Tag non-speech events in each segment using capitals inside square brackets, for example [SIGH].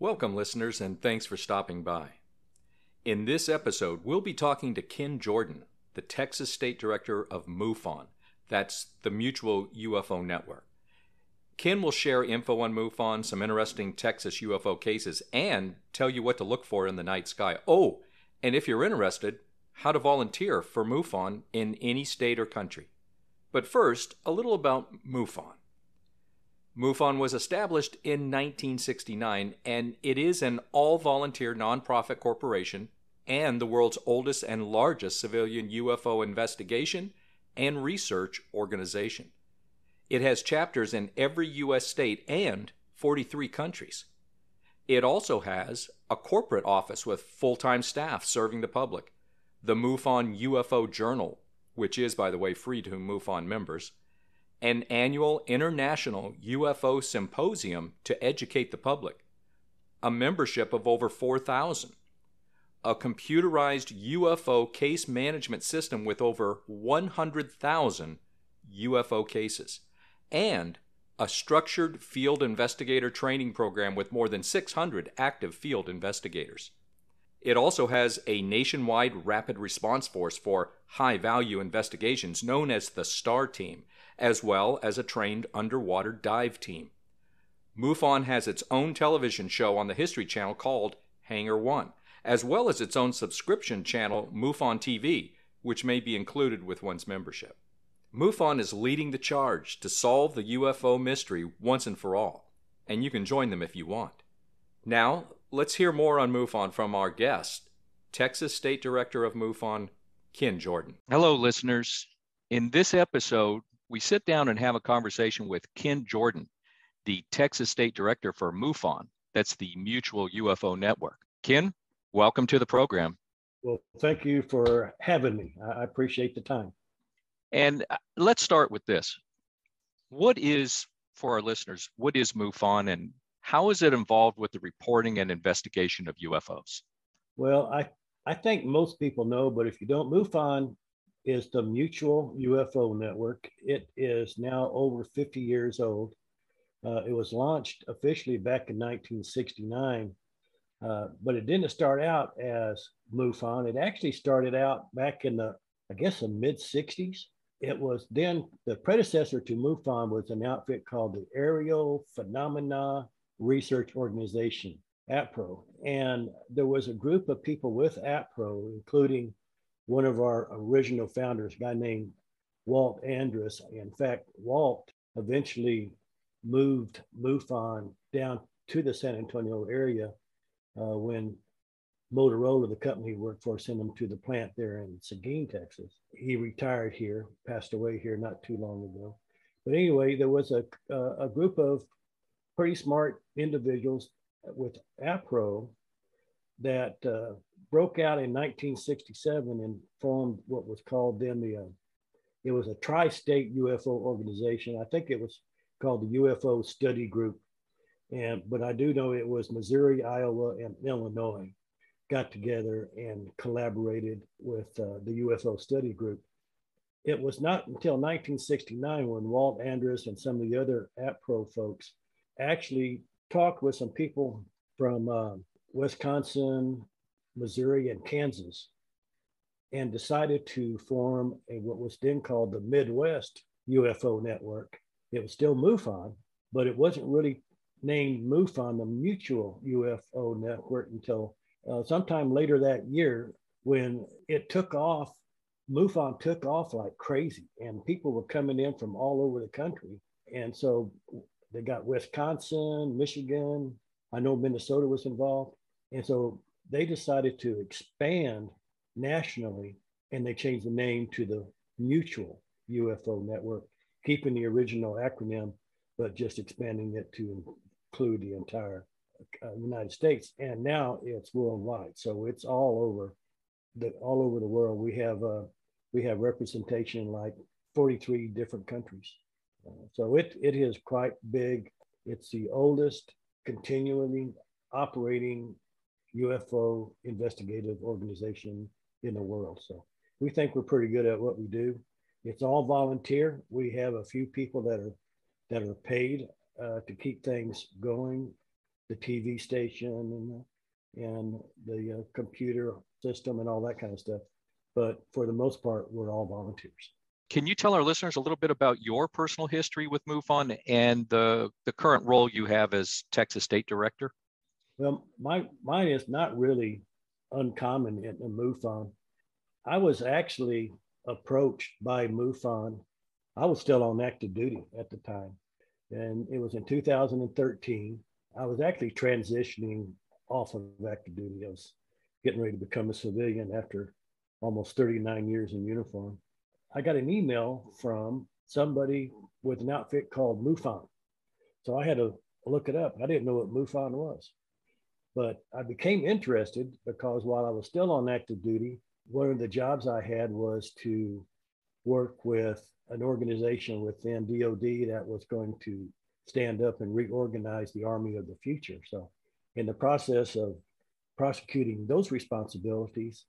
Welcome, listeners, and thanks for stopping by. In this episode, we'll be talking to Ken Jordan, the Texas State Director of MUFON. That's the Mutual UFO Network. Ken will share info on MUFON, some interesting Texas UFO cases, and tell you what to look for in the night sky. Oh, and if you're interested, how to volunteer for MUFON in any state or country. But first, a little about MUFON. MUFON was established in 1969 and it is an all volunteer nonprofit corporation and the world's oldest and largest civilian UFO investigation and research organization. It has chapters in every U.S. state and 43 countries. It also has a corporate office with full time staff serving the public, the MUFON UFO Journal, which is, by the way, free to MUFON members, an annual international UFO symposium to educate the public, a membership of over 4,000, a computerized UFO case management system with over 100,000 UFO cases, and a structured field investigator training program with more than 600 active field investigators. It also has a nationwide rapid response force for high value investigations known as the STAR Team as well as a trained underwater dive team. MUFON has its own television show on the History Channel called Hangar One, as well as its own subscription channel, MUFON TV, which may be included with one's membership. MUFON is leading the charge to solve the UFO mystery once and for all, and you can join them if you want. Now, let's hear more on MUFON from our guest, Texas State Director of MUFON, Ken Jordan. Hello, listeners. In this episode, we sit down and have a conversation with Ken Jordan, the Texas State Director for MUFON. That's the Mutual UFO Network. Ken, welcome to the program. Well, thank you for having me. I appreciate the time. And uh, let's start with this. What is, for our listeners, what is MUFON and how is it involved with the reporting and investigation of UFOs? Well, I, I think most people know, but if you don't, MUFON is the Mutual UFO Network. It is now over 50 years old. Uh, it was launched officially back in 1969, uh, but it didn't start out as MUFON. It actually started out back in the, I guess, the mid 60s. It was then the predecessor to MUFON was an outfit called the Aerial Phenomena Research Organization, APRO. And there was a group of people with APRO, including one of our original founders, a guy named Walt Andrus. In fact, Walt eventually moved MUFON down to the San Antonio area uh, when Motorola, the company he worked for, sent him to the plant there in Seguin, Texas. He retired here, passed away here not too long ago. But anyway, there was a, a group of pretty smart individuals with APRO that uh, broke out in 1967 and formed what was called then the, uh, it was a tri-state UFO organization. I think it was called the UFO Study Group. And, but I do know it was Missouri, Iowa, and Illinois got together and collaborated with uh, the UFO Study Group. It was not until 1969 when Walt Andrus and some of the other APRO folks actually talked with some people from uh, Wisconsin, Missouri, and Kansas, and decided to form a, what was then called the Midwest UFO Network. It was still MUFON, but it wasn't really named MUFON, the Mutual UFO Network, until uh, sometime later that year when it took off. MUFON took off like crazy, and people were coming in from all over the country. And so they got Wisconsin, Michigan. I know Minnesota was involved. And so they decided to expand nationally and they changed the name to the Mutual UFO Network, keeping the original acronym but just expanding it to include the entire uh, United States. And now it's worldwide, so it's all over the all over the world. We have uh, we have representation in like 43 different countries. Uh, so it it is quite big. It's the oldest continually operating UFO investigative organization in the world. So we think we're pretty good at what we do. It's all volunteer. We have a few people that are that are paid uh, to keep things going, the TV station and the, and the uh, computer system and all that kind of stuff. But for the most part, we're all volunteers. Can you tell our listeners a little bit about your personal history with MUFON and the, the current role you have as Texas State Director? Well, my mine is not really uncommon in, in MUFON. I was actually approached by MUFON. I was still on active duty at the time. And it was in 2013. I was actually transitioning off of active duty. I was getting ready to become a civilian after almost 39 years in uniform. I got an email from somebody with an outfit called MUFON. So I had to look it up. I didn't know what MUFON was. But I became interested because while I was still on active duty, one of the jobs I had was to work with an organization within DOD that was going to stand up and reorganize the Army of the future. So, in the process of prosecuting those responsibilities,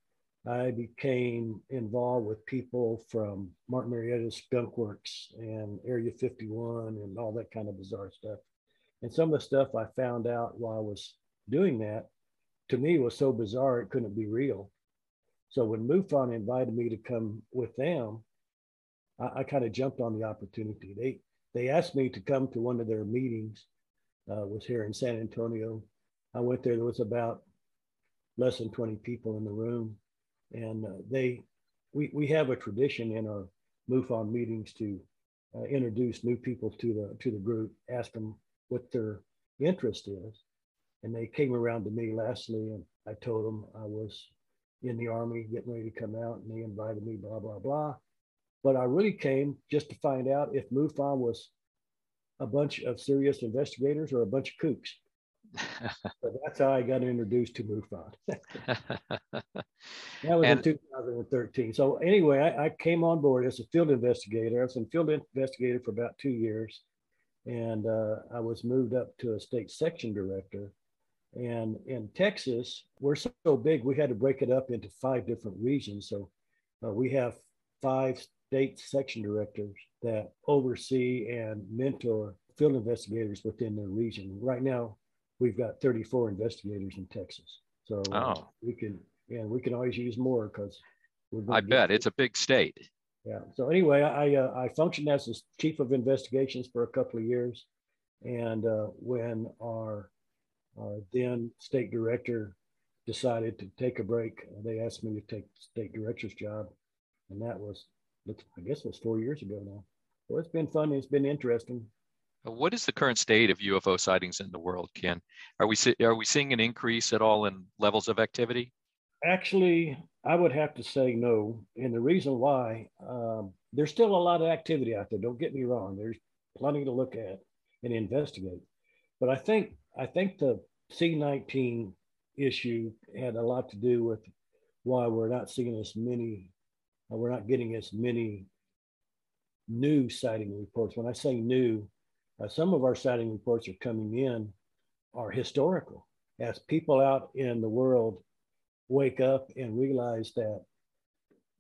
I became involved with people from Martin Marietta Skunk Works and Area 51 and all that kind of bizarre stuff. And some of the stuff I found out while I was doing that to me was so bizarre it couldn't be real. So when MUFON invited me to come with them, I, I kind of jumped on the opportunity. They they asked me to come to one of their meetings. Uh, was here in San Antonio. I went there. There was about less than 20 people in the room, and uh, they we we have a tradition in our MUFON meetings to uh, introduce new people to the to the group, ask them what their interest is, and they came around to me lastly, and I told them I was in the army getting ready to come out, and they invited me, blah blah blah. But I really came just to find out if MUFON was a bunch of serious investigators or a bunch of kooks. [LAUGHS] so that's how I got introduced to MUFON. [LAUGHS] that was and, in 2013. So anyway, I, I, came on board as a field investigator. I was a field investigator for about two years, and uh, I was moved up to a state section director. And in Texas, we're so big, we had to break it up into five different regions. So uh, we have five state section directors that oversee and mentor field investigators within their region. Right now, we've got 34 investigators in Texas. So oh. we can, yeah, we can always use more because I bet it's a big state. Yeah. So anyway, I uh, I functioned as the chief of investigations for a couple of years, and uh, when our our then state director decided to take a break, they asked me to take state director's job, and that was I guess it was four years ago now. So it's been fun. It's been interesting. What is the current state of UFO sightings in the world, Ken? Are we are we seeing an increase at all in levels of activity? Actually, I would have to say no, and the reason why um, there's still a lot of activity out there. Don't get me wrong. There's plenty to look at and investigate, but I think I think the C19 issue had a lot to do with why we're not seeing as many we're not getting as many new sighting reports. When I say new, uh, some of our sighting reports are coming in are historical as people out in the world wake up and realize that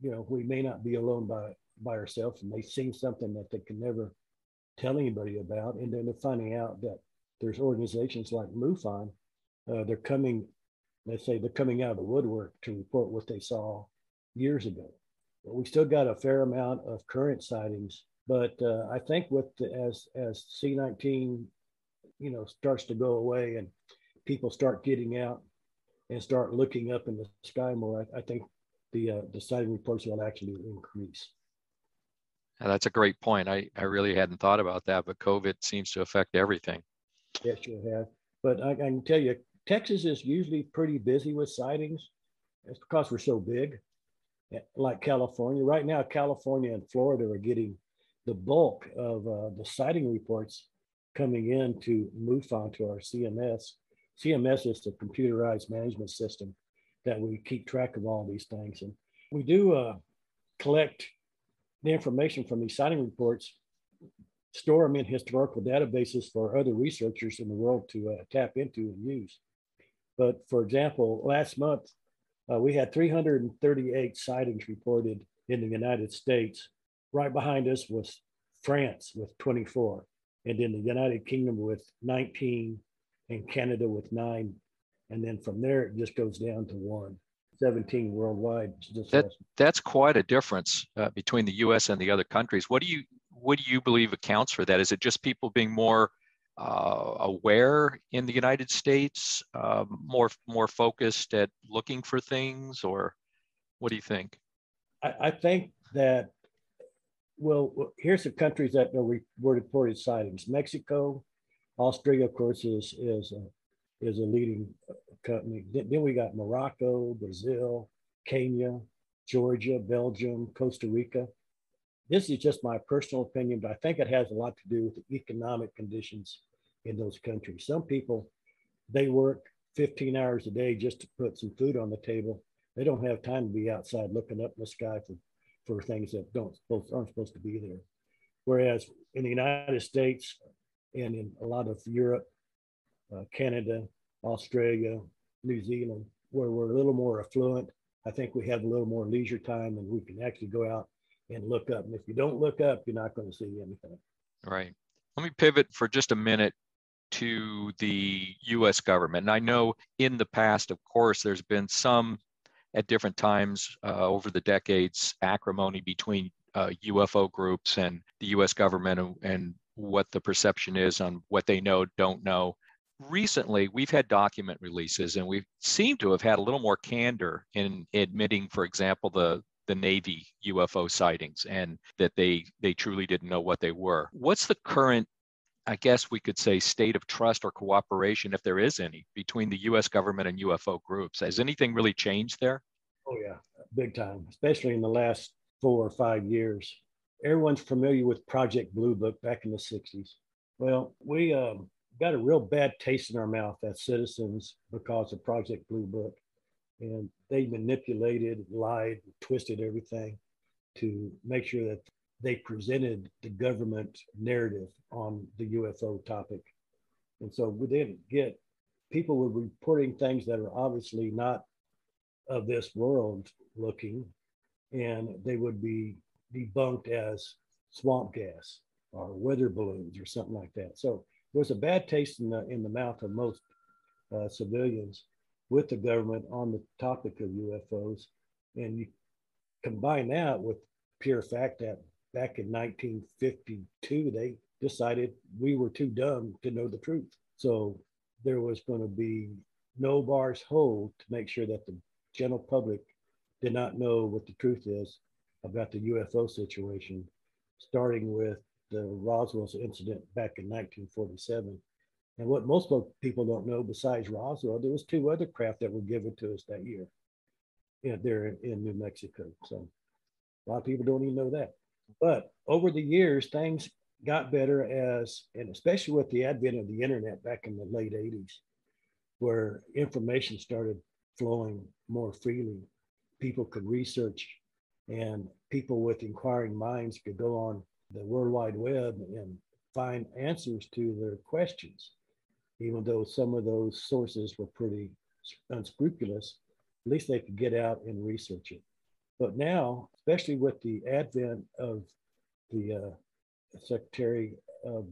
you know we may not be alone by by ourselves and they've seen something that they can never tell anybody about and then they're finding out that there's organizations like MUFON uh, they're coming let's say they're coming out of the woodwork to report what they saw years ago we still got a fair amount of current sightings, but uh, I think with the, as as C19, you know, starts to go away and people start getting out and start looking up in the sky more, I, I think the uh, the sighting reports will actually increase. that's a great point. I, I really hadn't thought about that, but COVID seems to affect everything. Yes, you have. But I, I can tell you, Texas is usually pretty busy with sightings. It's because we're so big like California. Right now, California and Florida are getting the bulk of uh, the sighting reports coming into MUFON to our CMS. CMS is the computerized management system that we keep track of all these things. And we do uh, collect the information from these sighting reports, store them in historical databases for other researchers in the world to uh, tap into and use. But for example, last month, uh, we had 338 sightings reported in the United States. Right behind us was France with 24, and then the United Kingdom with 19, and Canada with nine. And then from there, it just goes down to one. 17 worldwide. That, that's quite a difference uh, between the U.S. and the other countries. What do you what do you believe accounts for that? Is it just people being more uh, aware in the United States, uh, more more focused at looking for things, or what do you think? I, I think that well, here's the countries that were reported sightings: Mexico, Australia, of course, is is a, is a leading company. Then we got Morocco, Brazil, Kenya, Georgia, Belgium, Costa Rica. This is just my personal opinion, but I think it has a lot to do with the economic conditions in those countries. Some people, they work 15 hours a day just to put some food on the table. They don't have time to be outside looking up in the sky for, for things that don't aren't supposed to be there. Whereas in the United States and in a lot of Europe, uh, Canada, Australia, New Zealand, where we're a little more affluent. I think we have a little more leisure time and we can actually go out and look up. And if you don't look up, you're not going to see anything. Right. Let me pivot for just a minute to the US government. And I know in the past, of course, there's been some at different times uh, over the decades acrimony between uh, UFO groups and the US government and, and what the perception is on what they know, don't know recently we've had document releases and we seem to have had a little more candor in admitting for example the the navy ufo sightings and that they they truly didn't know what they were. What's the current i guess we could say state of trust or cooperation if there is any between the us government and ufo groups? Has anything really changed there? Oh yeah big time especially in the last four or five years. Everyone's familiar with project blue book back in the 60s well we um, got a real bad taste in our mouth as citizens because of Project Blue Book. And they manipulated, lied, twisted everything to make sure that they presented the government narrative on the UFO topic. And so we didn't get people were reporting things that are obviously not of this world looking, and they would be debunked as swamp gas or weather balloons or something like that. So there was a bad taste in the in the mouth of most uh, civilians with the government on the topic of UFOs, and you combine that with pure fact that back in 1952 they decided we were too dumb to know the truth, so there was going to be no bars hold to make sure that the general public did not know what the truth is about the UFO situation, starting with the Roswell's incident back in 1947. And what most people don't know, besides Roswell, there was two other craft that were given to us that year you there in New Mexico. So a lot of people don't even know that. But over the years, things got better as, and especially with the advent of the internet back in the late 80s, where information started flowing more freely. People could research, and people with inquiring minds could go on the World Wide Web and find answers to their questions, even though some of those sources were pretty unscrupulous. At least they could get out and research it. But now, especially with the advent of the uh, Secretary of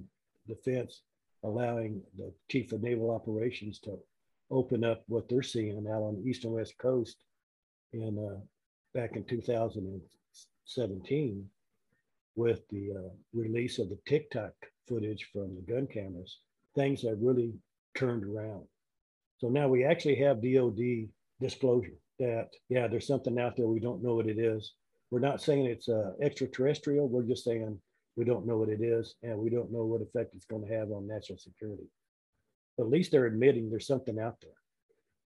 Defense allowing the Chief of Naval Operations to open up what they're seeing out on the East and West Coast in uh, back in 2017, with the uh, release of the Tic Tac footage from the gun cameras, things have really turned around. So now we actually have DOD disclosure that, yeah, there's something out there. We don't know what it is. We're not saying it's uh, extraterrestrial. We're just saying we don't know what it is and we don't know what effect it's going to have on national security. But at least they're admitting there's something out there.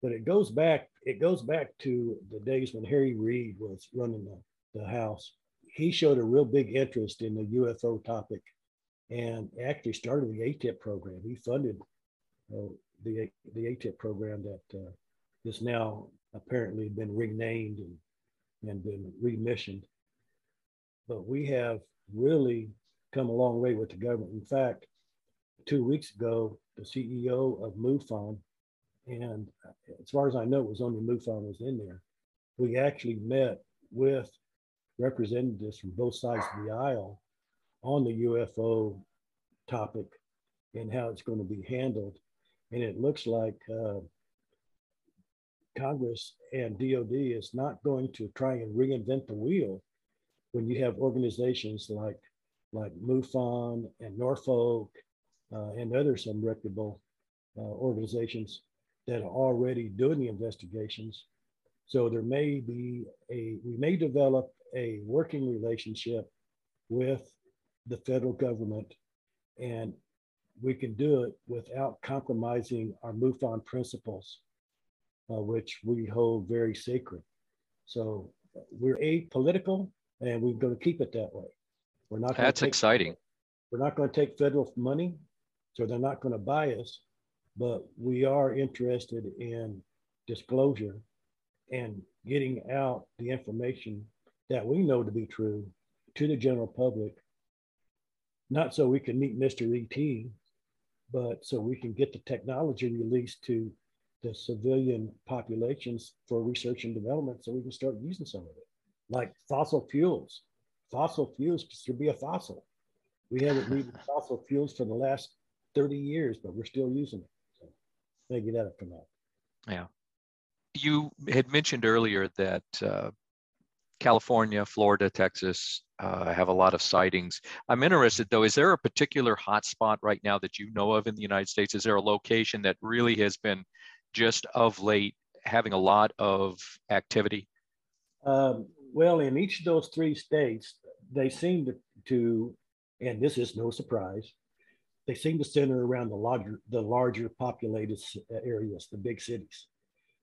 But it goes back, it goes back to the days when Harry Reid was running the, the House he showed a real big interest in the UFO topic and actually started the ATIP program. He funded uh, the the ATIP program that uh, is now apparently been renamed and and been remissioned. But we have really come a long way with the government. In fact, two weeks ago, the CEO of MUFON, and as far as I know, it was only MUFON was in there. We actually met with representatives from both sides of the aisle on the UFO topic and how it's going to be handled. And it looks like uh, Congress and DOD is not going to try and reinvent the wheel when you have organizations like like MUFON and NUFORC uh, and other some reputable uh, organizations that are already doing the investigations. So there may be a we may develop a working relationship with the federal government and we can do it without compromising our MUFON principles, uh, which we hold very sacred. So we're apolitical and we're going to keep it that way. We're not. That's take, exciting. We're not going to take federal money, so they're not going to buy us. But we are interested in disclosure and getting out the information that we know to be true to the general public, not so we can meet Mr. ET, but so we can get the technology released to the civilian populations for research and development so we can start using some of it, like fossil fuels. Fossil fuels should be a fossil. We haven't [LAUGHS] needed fossil fuels for the last 30 years, but we're still using it. So maybe that'll come out. Yeah. You had mentioned earlier that uh, California, Florida, Texas uh, have a lot of sightings. I'm interested though, is there a particular hotspot right now that you know of in the United States? Is there a location that really has been just of late having a lot of activity? Um, well, in each of those three states, they seem to, to, and this is no surprise, they seem to center around the larger, the larger populated areas, the big cities.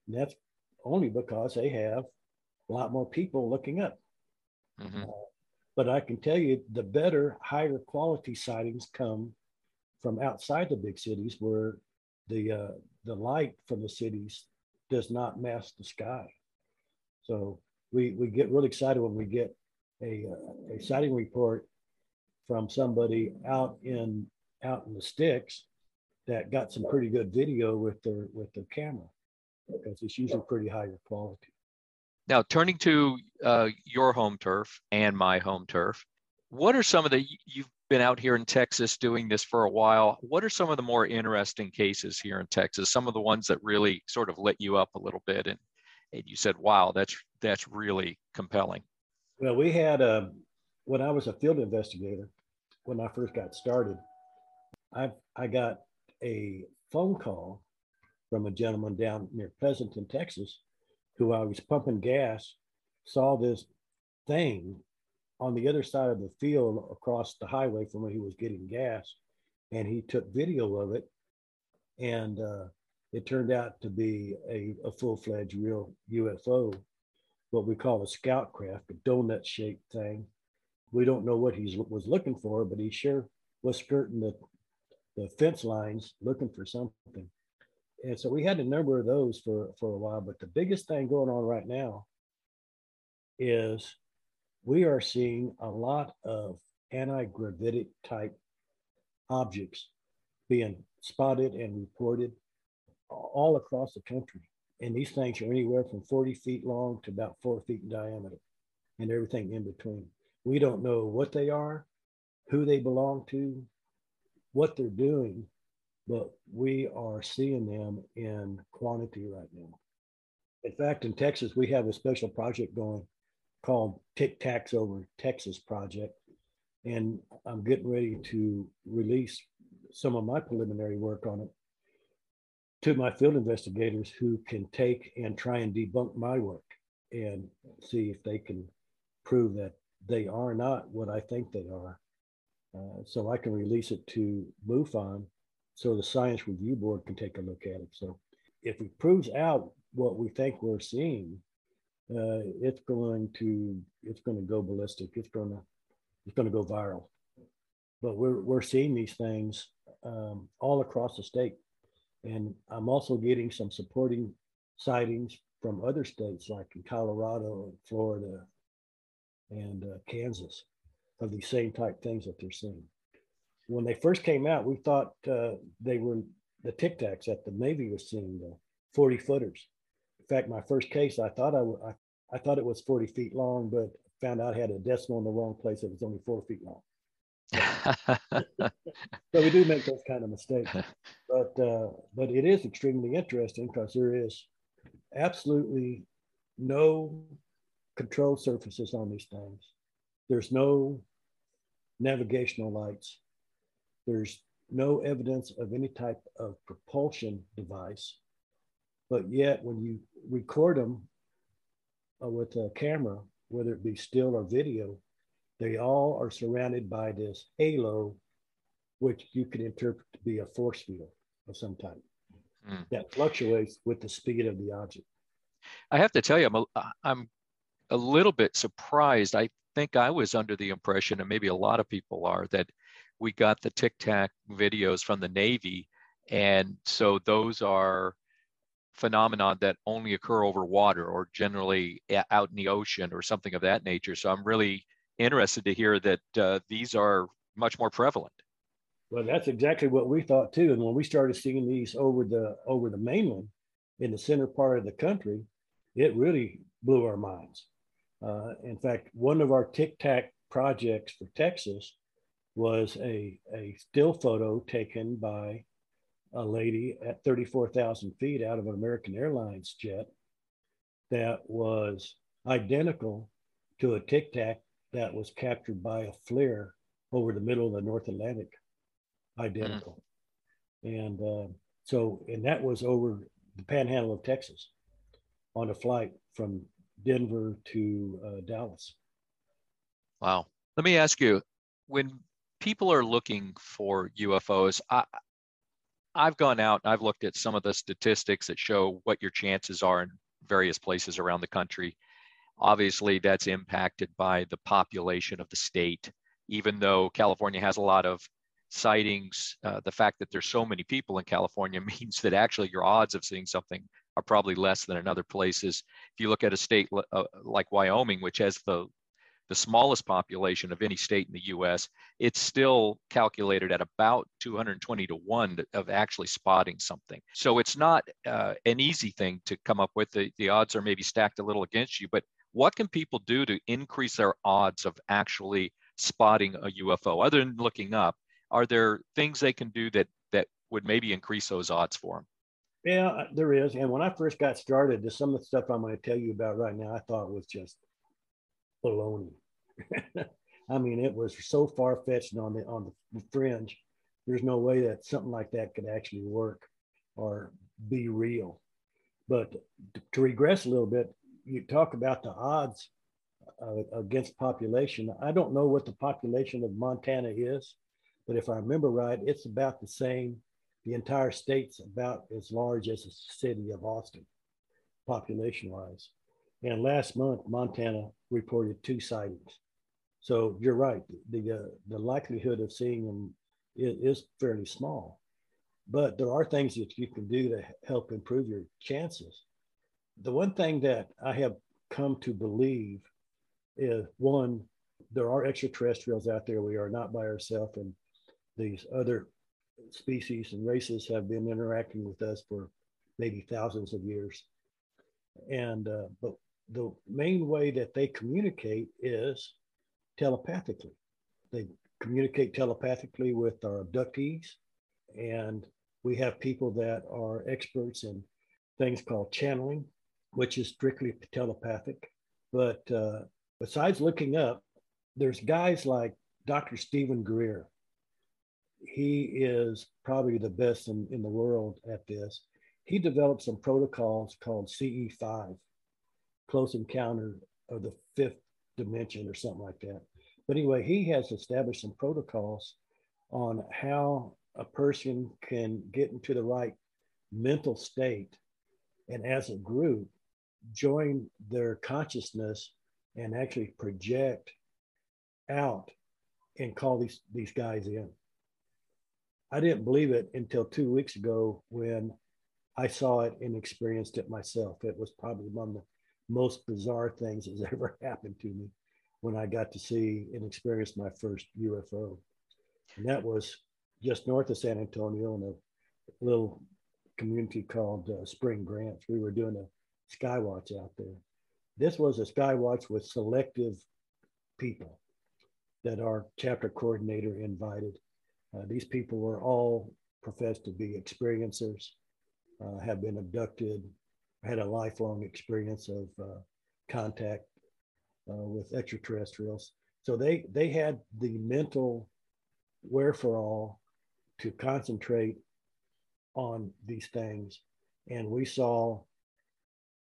And that's only because they have a lot more people looking up. Mm-hmm. Uh, but I can tell you the better, higher quality sightings come from outside the big cities where the uh, the light from the cities does not mask the sky. So we we get really excited when we get a uh, a sighting report from somebody out in out in the sticks that got some pretty good video with their with their camera because it's usually pretty higher quality. Now, turning to uh, your home turf and my home turf, what are some of the, you've been out here in Texas doing this for a while. What are some of the more interesting cases here in Texas? Some of the ones that really sort of lit you up a little bit and, and you said, wow, that's, that's really compelling. Well, we had, a, um, when I was a field investigator, when I first got started, I, I got a phone call from a gentleman down near Pleasanton, Texas, who I was pumping gas saw this thing on the other side of the field across the highway from where he was getting gas. And he took video of it. And uh, it turned out to be a, a full fledged real UFO, what we call a scout craft, a donut shaped thing. We don't know what he was looking for, but he sure was skirting the, the fence lines looking for something and so we had a number of those for for a while but the biggest thing going on right now is we are seeing a lot of anti-gravitic type objects being spotted and reported all across the country. And these things are anywhere from 40 feet long to about four feet in diameter and everything in between. We don't know what they are who they belong to what they're doing but we are seeing them in quantity right now. In fact, in Texas, we have a special project going called Tic Tacs Over Texas Project. And I'm getting ready to release some of my preliminary work on it to my field investigators who can take and try and debunk my work and see if they can prove that they are not what I think they are. Uh, so I can release it to MUFON so the science review board can take a look at it. So if it proves out what we think we're seeing, uh, it's going to it's going to go ballistic. It's going to it's going to go viral. but we're we're seeing these things um, all across the state, and I'm also getting some supporting sightings from other states like in Colorado and Florida and uh, Kansas of these same type things that they're seeing. When they first came out, we thought uh, they were the Tic Tacs that the Navy was seeing, the 40 footers. In fact, my first case, I thought I, I, I thought it was 40 feet long, but found out I had a decimal in the wrong place. It was only four feet long. [LAUGHS] so we do make those kind of mistakes, [LAUGHS] but uh, but it is extremely interesting because there is absolutely no control surfaces on these things. There's no navigational lights. There's no evidence of any type of propulsion device. But yet, when you record them uh, with a camera, whether it be still or video, they all are surrounded by this halo, which you can interpret to be a force field of some type mm. that fluctuates with the speed of the object. I have to tell you, I'm a, I'm a little bit surprised. I think I was under the impression, and maybe a lot of people are, that we got the Tic Tac videos from the Navy, and so those are phenomena that only occur over water or generally out in the ocean or something of that nature. So I'm really interested to hear that uh, these are much more prevalent. Well, that's exactly what we thought too. And when we started seeing these over the over the mainland in the center part of the country, it really blew our minds. Uh, in fact, one of our Tic Tac projects for Texas was a, a still photo taken by a lady at 34,000 feet out of an American Airlines jet that was identical to a Tic Tac that was captured by a FLIR over the middle of the North Atlantic, identical. Mm. And uh, so, and that was over the panhandle of Texas on a flight from Denver to uh, Dallas. Wow. Let me ask you when people are looking for UFOs, I, I've gone out and I've looked at some of the statistics that show what your chances are in various places around the country. Obviously, that's impacted by the population of the state. Even though California has a lot of sightings, uh, the fact that there's so many people in California [LAUGHS] means that actually your odds of seeing something are probably less than in other places. If you look at a state uh, like Wyoming, which has the the smallest population of any state in the US, it's still calculated at about 220 to 1 of actually spotting something. So it's not uh, an easy thing to come up with. The, the odds are maybe stacked a little against you, but what can people do to increase their odds of actually spotting a UFO other than looking up? Are there things they can do that that would maybe increase those odds for them? Yeah, there is. And when I first got started, some of the stuff I'm going to tell you about right now, I thought was just baloney. [LAUGHS] I mean, it was so far fetched on the on the fringe. There's no way that something like that could actually work or be real. But to, regress a little bit, you talk about the odds uh, against population. I don't know what the population of Montana is, but if I remember right, it's about the same. The entire state's about as large as the city of Austin, population wise. And last month, Montana reported two sightings. So you're right. The uh, the likelihood of seeing them is, is, fairly small, but there are things that you can do to help improve your chances. The one thing that I have come to believe is one, there are extraterrestrials out there. We are not by ourselves, and these other species and races have been interacting with us for maybe thousands of years. And uh, but the main way that they communicate is telepathically. They communicate telepathically with our abductees, and we have people that are experts in things called channeling, which is strictly telepathic. But uh, besides looking up, there's guys like Dr. Steven Greer. He is probably the best in, in the world at this. He developed some protocols called CE5, Close Encounter of the Fifth Dimension, or something like that. But anyway, he has established some protocols on how a person can get into the right mental state and as a group join their consciousness and actually project out and call these these guys in. I didn't believe it until two weeks ago when I saw it and experienced it myself. It was probably one of the most bizarre things that's [LAUGHS] ever happened to me when I got to see and experience my first UFO. And that was just north of San Antonio in a little community called uh, Spring Branch. We were doing a skywatch out there. This was a skywatch with selective people that our chapter coordinator invited. Uh, these people were all professed to be experiencers, uh, have been abducted, had a lifelong experience of uh, contact uh, with extraterrestrials. So they they had the mental wherewithal to concentrate on these things, and we saw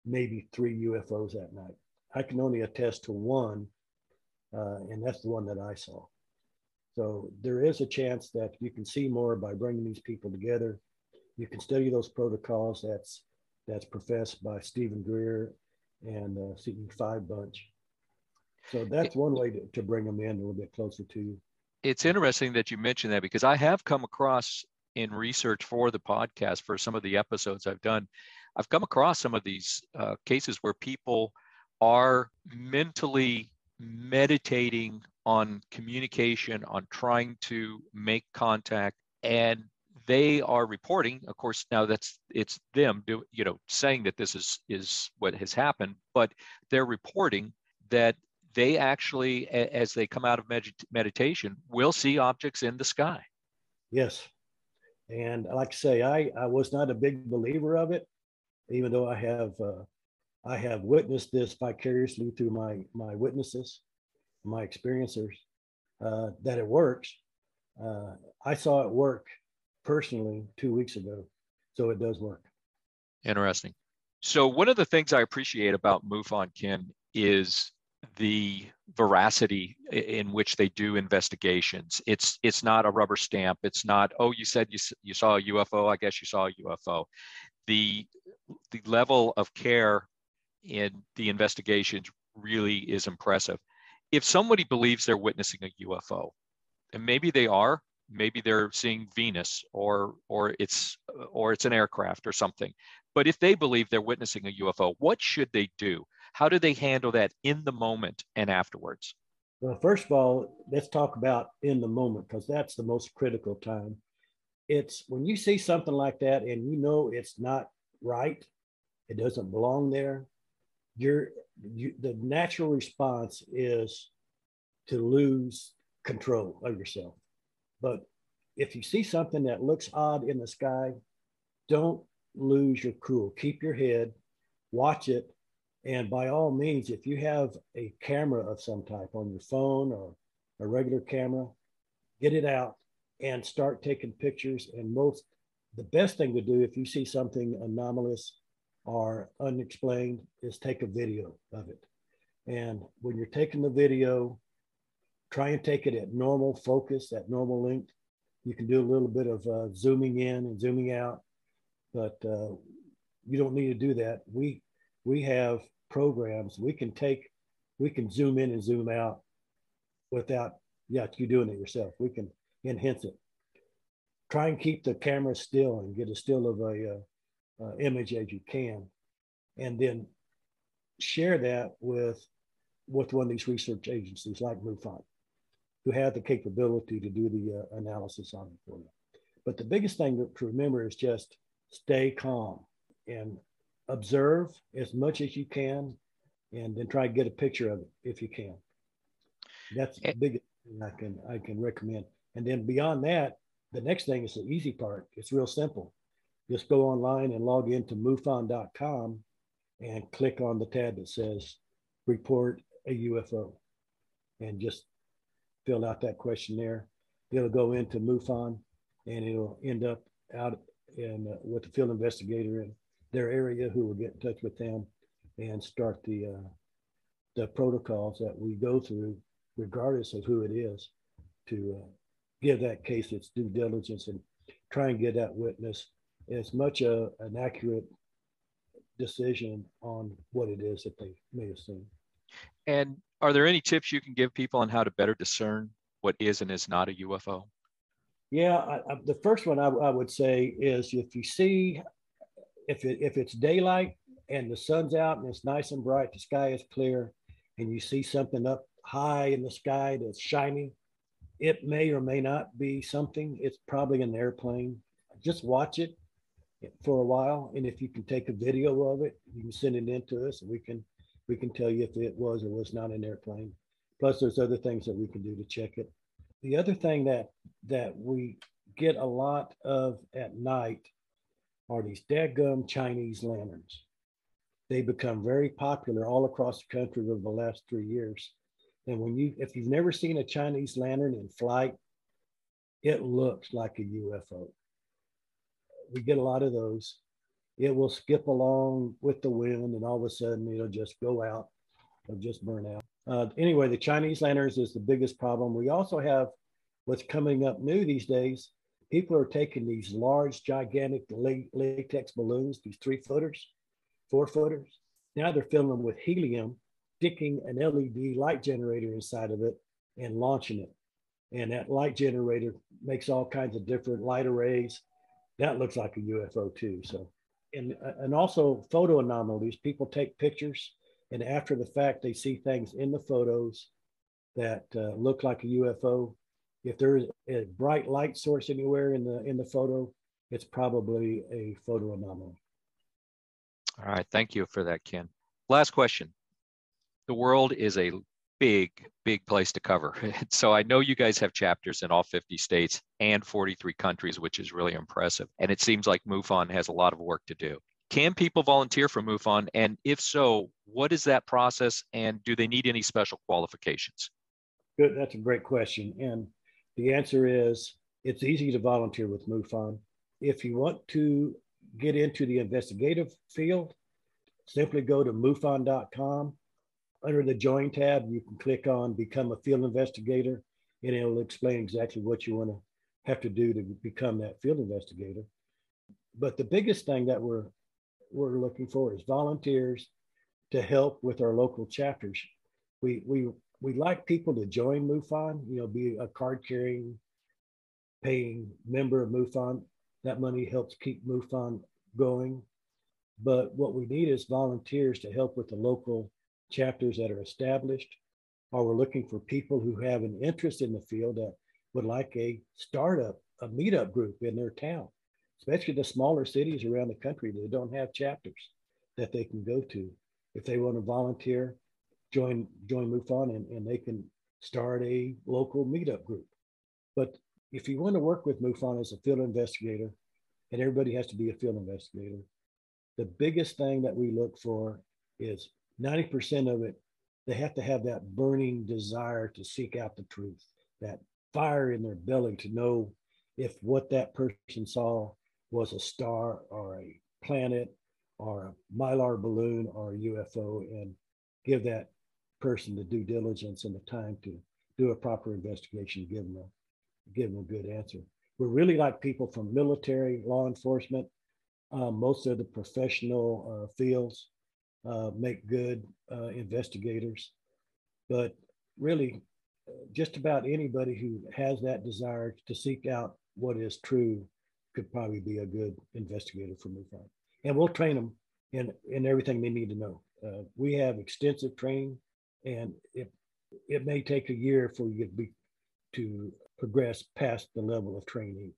maybe three UFOs that night. I can only attest to one, uh, and that's the one that I saw. So there is a chance that you can see more by bringing these people together. You can study those protocols. That's that's professed by Steven Greer and uh, CE5 bunch. So that's one way to, to bring them in a little bit closer to you. It's interesting that you mentioned that because I have come across in research for the podcast for some of the episodes I've done, I've come across some of these uh, cases where people are mentally meditating on communication, on trying to make contact, and they are reporting. Of course, now that's it's them, do, you know, saying that this is is what has happened, but they're reporting that they actually, as they come out of med- meditation, will see objects in the sky. Yes, and like I say, I I was not a big believer of it, even though I have uh, I have witnessed this vicariously through my my witnesses, my experiencers, uh, that it works. Uh, I saw it work personally two weeks ago, so it does work. Interesting. So one of the things I appreciate about MUFON, Ken, is the veracity in which they do investigations. It's it's not a rubber stamp. It's not oh you said you you saw a UFO. I guess you saw a UFO. The the level of care in the investigations really is impressive. If somebody believes they're witnessing a UFO, and maybe they are, maybe they're seeing Venus or or it's or it's an aircraft or something. But if they believe they're witnessing a UFO, what should they do? How do they handle that in the moment and afterwards? Well, first of all, let's talk about in the moment because that's the most critical time. It's when you see something like that and you know it's not right, it doesn't belong there. You're you, the natural response is to lose control of yourself. But if you see something that looks odd in the sky, don't lose your cool. Keep your head, watch it, and by all means, if you have a camera of some type on your phone or a regular camera, get it out and start taking pictures. And most, the best thing to do if you see something anomalous or unexplained is take a video of it. And when you're taking the video, try and take it at normal focus, at normal length. You can do a little bit of uh, zooming in and zooming out, but uh, you don't need to do that. We we have programs, we can take, we can zoom in and zoom out without, yeah, you doing it yourself. We can enhance it. Try and keep the camera still and get as still of a uh, uh, image as you can, and then share that with with one of these research agencies like MUFON, who have the capability to do the uh, analysis on it for you. But the biggest thing to remember is just stay calm and observe as much as you can and then try to get a picture of it if you can. That's the biggest thing I can I can recommend. And then beyond that, the next thing is the easy part. It's real simple. Just go online and log into MUFON.com and click on the tab that says report a UFO and just fill out that questionnaire. It'll go into MUFON and it'll end up out in, uh, with the field investigator in their area who will get in touch with them and start the uh, the protocols that we go through, regardless of who it is, to uh, give that case its due diligence and try and get that witness as much a, an accurate decision on what it is that they may have seen. And are there any tips you can give people on how to better discern what is and is not a UFO? Yeah, I, I, the first one I, I, would say is if you see, if it, if it's daylight and the sun's out and it's nice and bright, the sky is clear, and you see something up high in the sky that's shining, it may or may not be something. It's probably an airplane. Just watch it for a while, and if you can take a video of it, you can send it in to us, and we can we can tell you if it was or was not an airplane. Plus, there's other things that we can do to check it. The other thing that that we get a lot of at night are these dadgum Chinese lanterns. They become very popular all across the country over the last three years. And when you, if you've never seen a Chinese lantern in flight, it looks like a UFO. We get a lot of those. It will skip along with the wind, and all of a sudden it'll just go out, it'll just burn out. Uh, anyway, the Chinese lanterns is the biggest problem. We also have what's coming up new these days. People are taking these large, gigantic latex balloons, these three footers, four footers. Now they're filling them with helium, sticking an LED light generator inside of it and launching it. And that light generator makes all kinds of different light arrays. That looks like a UFO too. So, and, and also photo anomalies. People take pictures and after the fact they see things in the photos that uh, look like a UFO. If there's a bright light source anywhere in the in the photo, it's probably a photo anomaly. All right, thank you for that, Ken. Last question. The world is a big, big place to cover. [LAUGHS] so I know you guys have chapters in all 50 states and 43 countries, which is really impressive. And it seems like MUFON has a lot of work to do. Can people volunteer for MUFON? And if so, what is that process and do they need any special qualifications? Good. That's a great question. And the answer is it's easy to volunteer with MUFON. If you want to get into the investigative field, simply go to MUFON.com. Under the Join tab, you can click on Become a Field Investigator, and it'll explain exactly what you want to have to do to become that field investigator. But the biggest thing that we're we're looking for is volunteers to help with our local chapters. We we we like people to join MUFON, you know, be a card carrying, paying member of MUFON. That money helps keep MUFON going. But what we need is volunteers to help with the local chapters that are established, or we're looking for people who have an interest in the field that would like a startup, a meetup group in their town especially the smaller cities around the country that don't have chapters that they can go to. If they want to volunteer, join join MUFON and, and they can start a local meetup group. But if you want to work with MUFON as a field investigator, and everybody has to be a field investigator, the biggest thing that we look for is 90% of it, they have to have that burning desire to seek out the truth, that fire in their belly to know if what that person saw was a star or a planet or a mylar balloon or a UFO and give that person the due diligence and the time to do a proper investigation, give them a, give them a good answer. We're really like people from military, law enforcement, uh, most of the professional uh, fields uh, make good uh, investigators, but really just about anybody who has that desire to seek out what is true could probably be a good investigator for MUFON. And we'll train them in, in everything they need to know. Uh, we have extensive training, and it, it may take a year for you to, be, to progress past the level of training.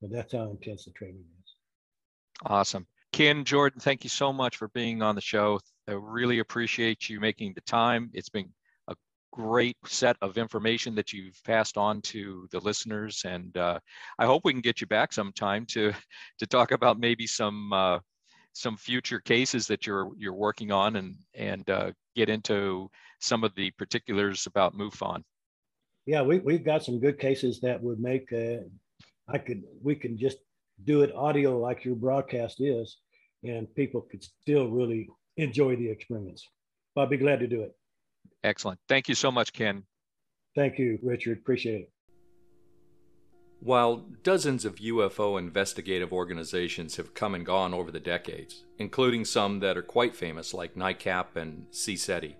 But that's how intense the training is. Awesome. Ken Jordan, thank you so much for being on the show. I really appreciate you making the time. It's been a great set of information that you've passed on to the listeners and uh, i hope we can get you back sometime to [LAUGHS] to talk about maybe some uh, some future cases that you're you're working on and and uh, get into some of the particulars about MUFON. Yeah, we we've got some good cases that would make uh, I could we can just do it audio like your broadcast is, and people could still really enjoy the experience. I'll be glad to do it. Excellent. Thank you so much, Ken. Thank you, Richard. Appreciate it. While dozens of UFO investigative organizations have come and gone over the decades, including some that are quite famous like NICAP and CSETI,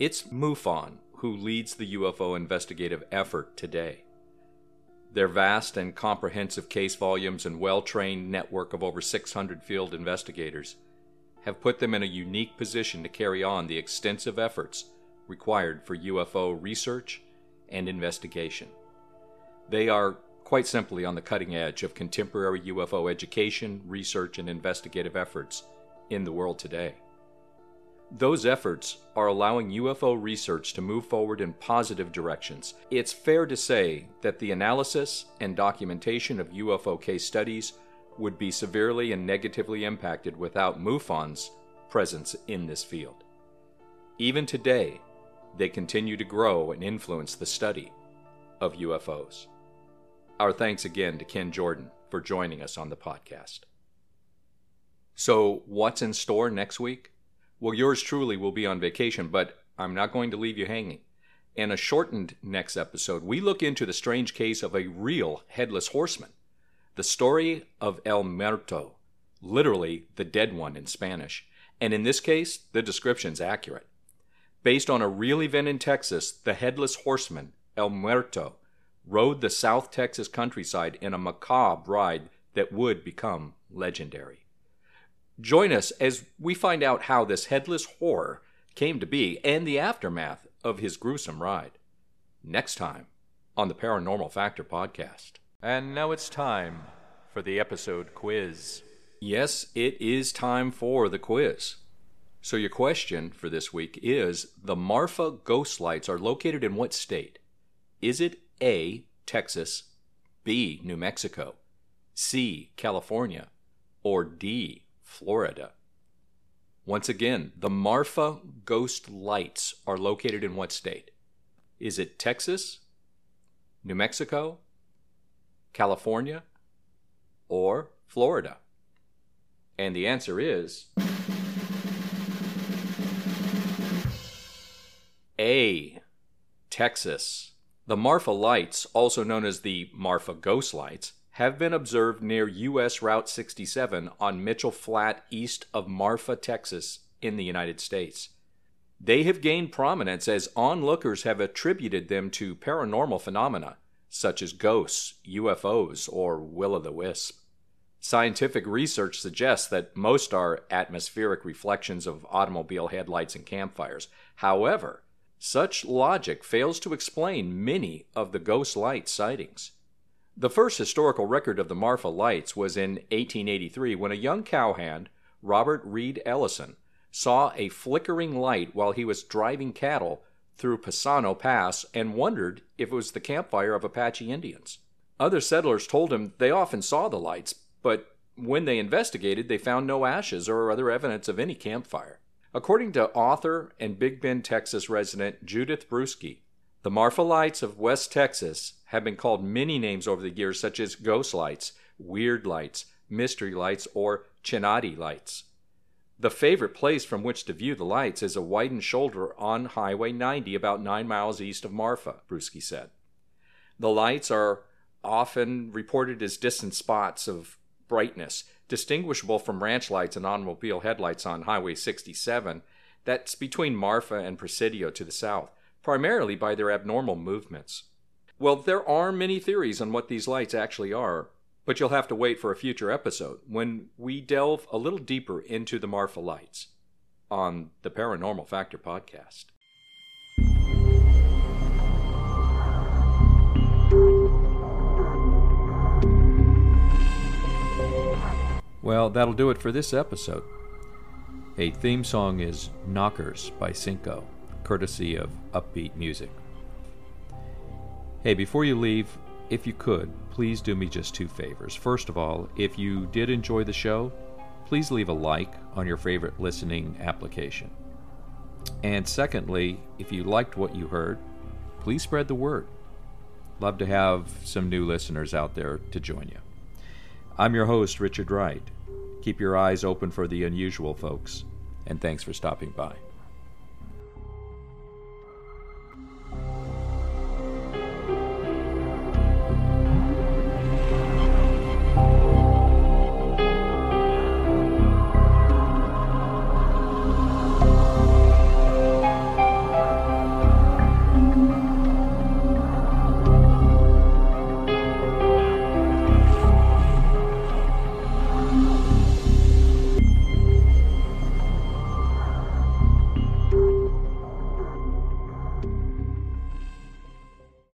it's MUFON who leads the UFO investigative effort today. Their vast and comprehensive case volumes and well trained network of over 600 field investigators have put them in a unique position to carry on the extensive efforts required for UFO research and investigation. They are quite simply on the cutting edge of contemporary UFO education, research, and investigative efforts in the world today. Those efforts are allowing UFO research to move forward in positive directions. It's fair to say that the analysis and documentation of UFO case studies would be severely and negatively impacted without MUFON's presence in this field. Even today, they continue to grow and influence the study of UFOs. Our thanks again to Ken Jordan for joining us on the podcast. So, what's in store next week? Well, yours truly will be on vacation, but I'm not going to leave you hanging. In a shortened next episode, we look into the strange case of a real headless horseman, the story of El Muerto, literally the dead one in Spanish. And in this case, the description's accurate. Based on a real event in Texas, the headless horseman, El Muerto, rode the South Texas countryside in a macabre ride that would become legendary. Join us as we find out how this headless horror came to be and the aftermath of his gruesome ride. Next time on the Paranormal Factor podcast. And now it's time for the episode quiz. Yes, it is time for the quiz. So, your question for this week is The Marfa ghost lights are located in what state? Is it A, Texas, B, New Mexico, C, California, or D, Florida. Once again, the Marfa ghost lights are located in what state? Is it Texas, New Mexico, California, or Florida? And the answer is A. Texas. The Marfa lights, also known as the Marfa ghost lights, have been observed near U.S. Route 67 on Mitchell Flat east of Marfa, Texas, in the United States. They have gained prominence as onlookers have attributed them to paranormal phenomena, such as ghosts, UFOs, or will o' the wisp. Scientific research suggests that most are atmospheric reflections of automobile headlights and campfires. However, such logic fails to explain many of the ghost light sightings. The first historical record of the Marfa Lights was in 1883 when a young cowhand, Robert Reed Ellison, saw a flickering light while he was driving cattle through Paisano Pass and wondered if it was the campfire of Apache Indians. Other settlers told him they often saw the lights, but when they investigated, they found no ashes or other evidence of any campfire. According to author and Big Bend, Texas resident Judith Brueske, the Marfa Lights of West Texas have been called many names over the years, such as ghost lights, weird lights, mystery lights, or Chinati lights. The favorite place from which to view the lights is a widened shoulder on Highway 90, about nine miles east of Marfa, Brueske said. The lights are often reported as distant spots of brightness, distinguishable from ranch lights and automobile headlights on Highway 67, that's between Marfa and Presidio to the south, primarily by their abnormal movements. Well, there are many theories on what these lights actually are, but you'll have to wait for a future episode when we delve a little deeper into the Marfa lights on the Paranormal Factor podcast. Well, that'll do it for this episode. A theme song is Knockers by Cinco, courtesy of Uppbeat Music. Hey, before you leave, if you could, please do me just two favors. First of all, if you did enjoy the show, please leave a like on your favorite listening application. And secondly, if you liked what you heard, please spread the word. Love to have some new listeners out there to join you. I'm your host, Richard Wright. Keep your eyes open for the unusual, folks, and thanks for stopping by.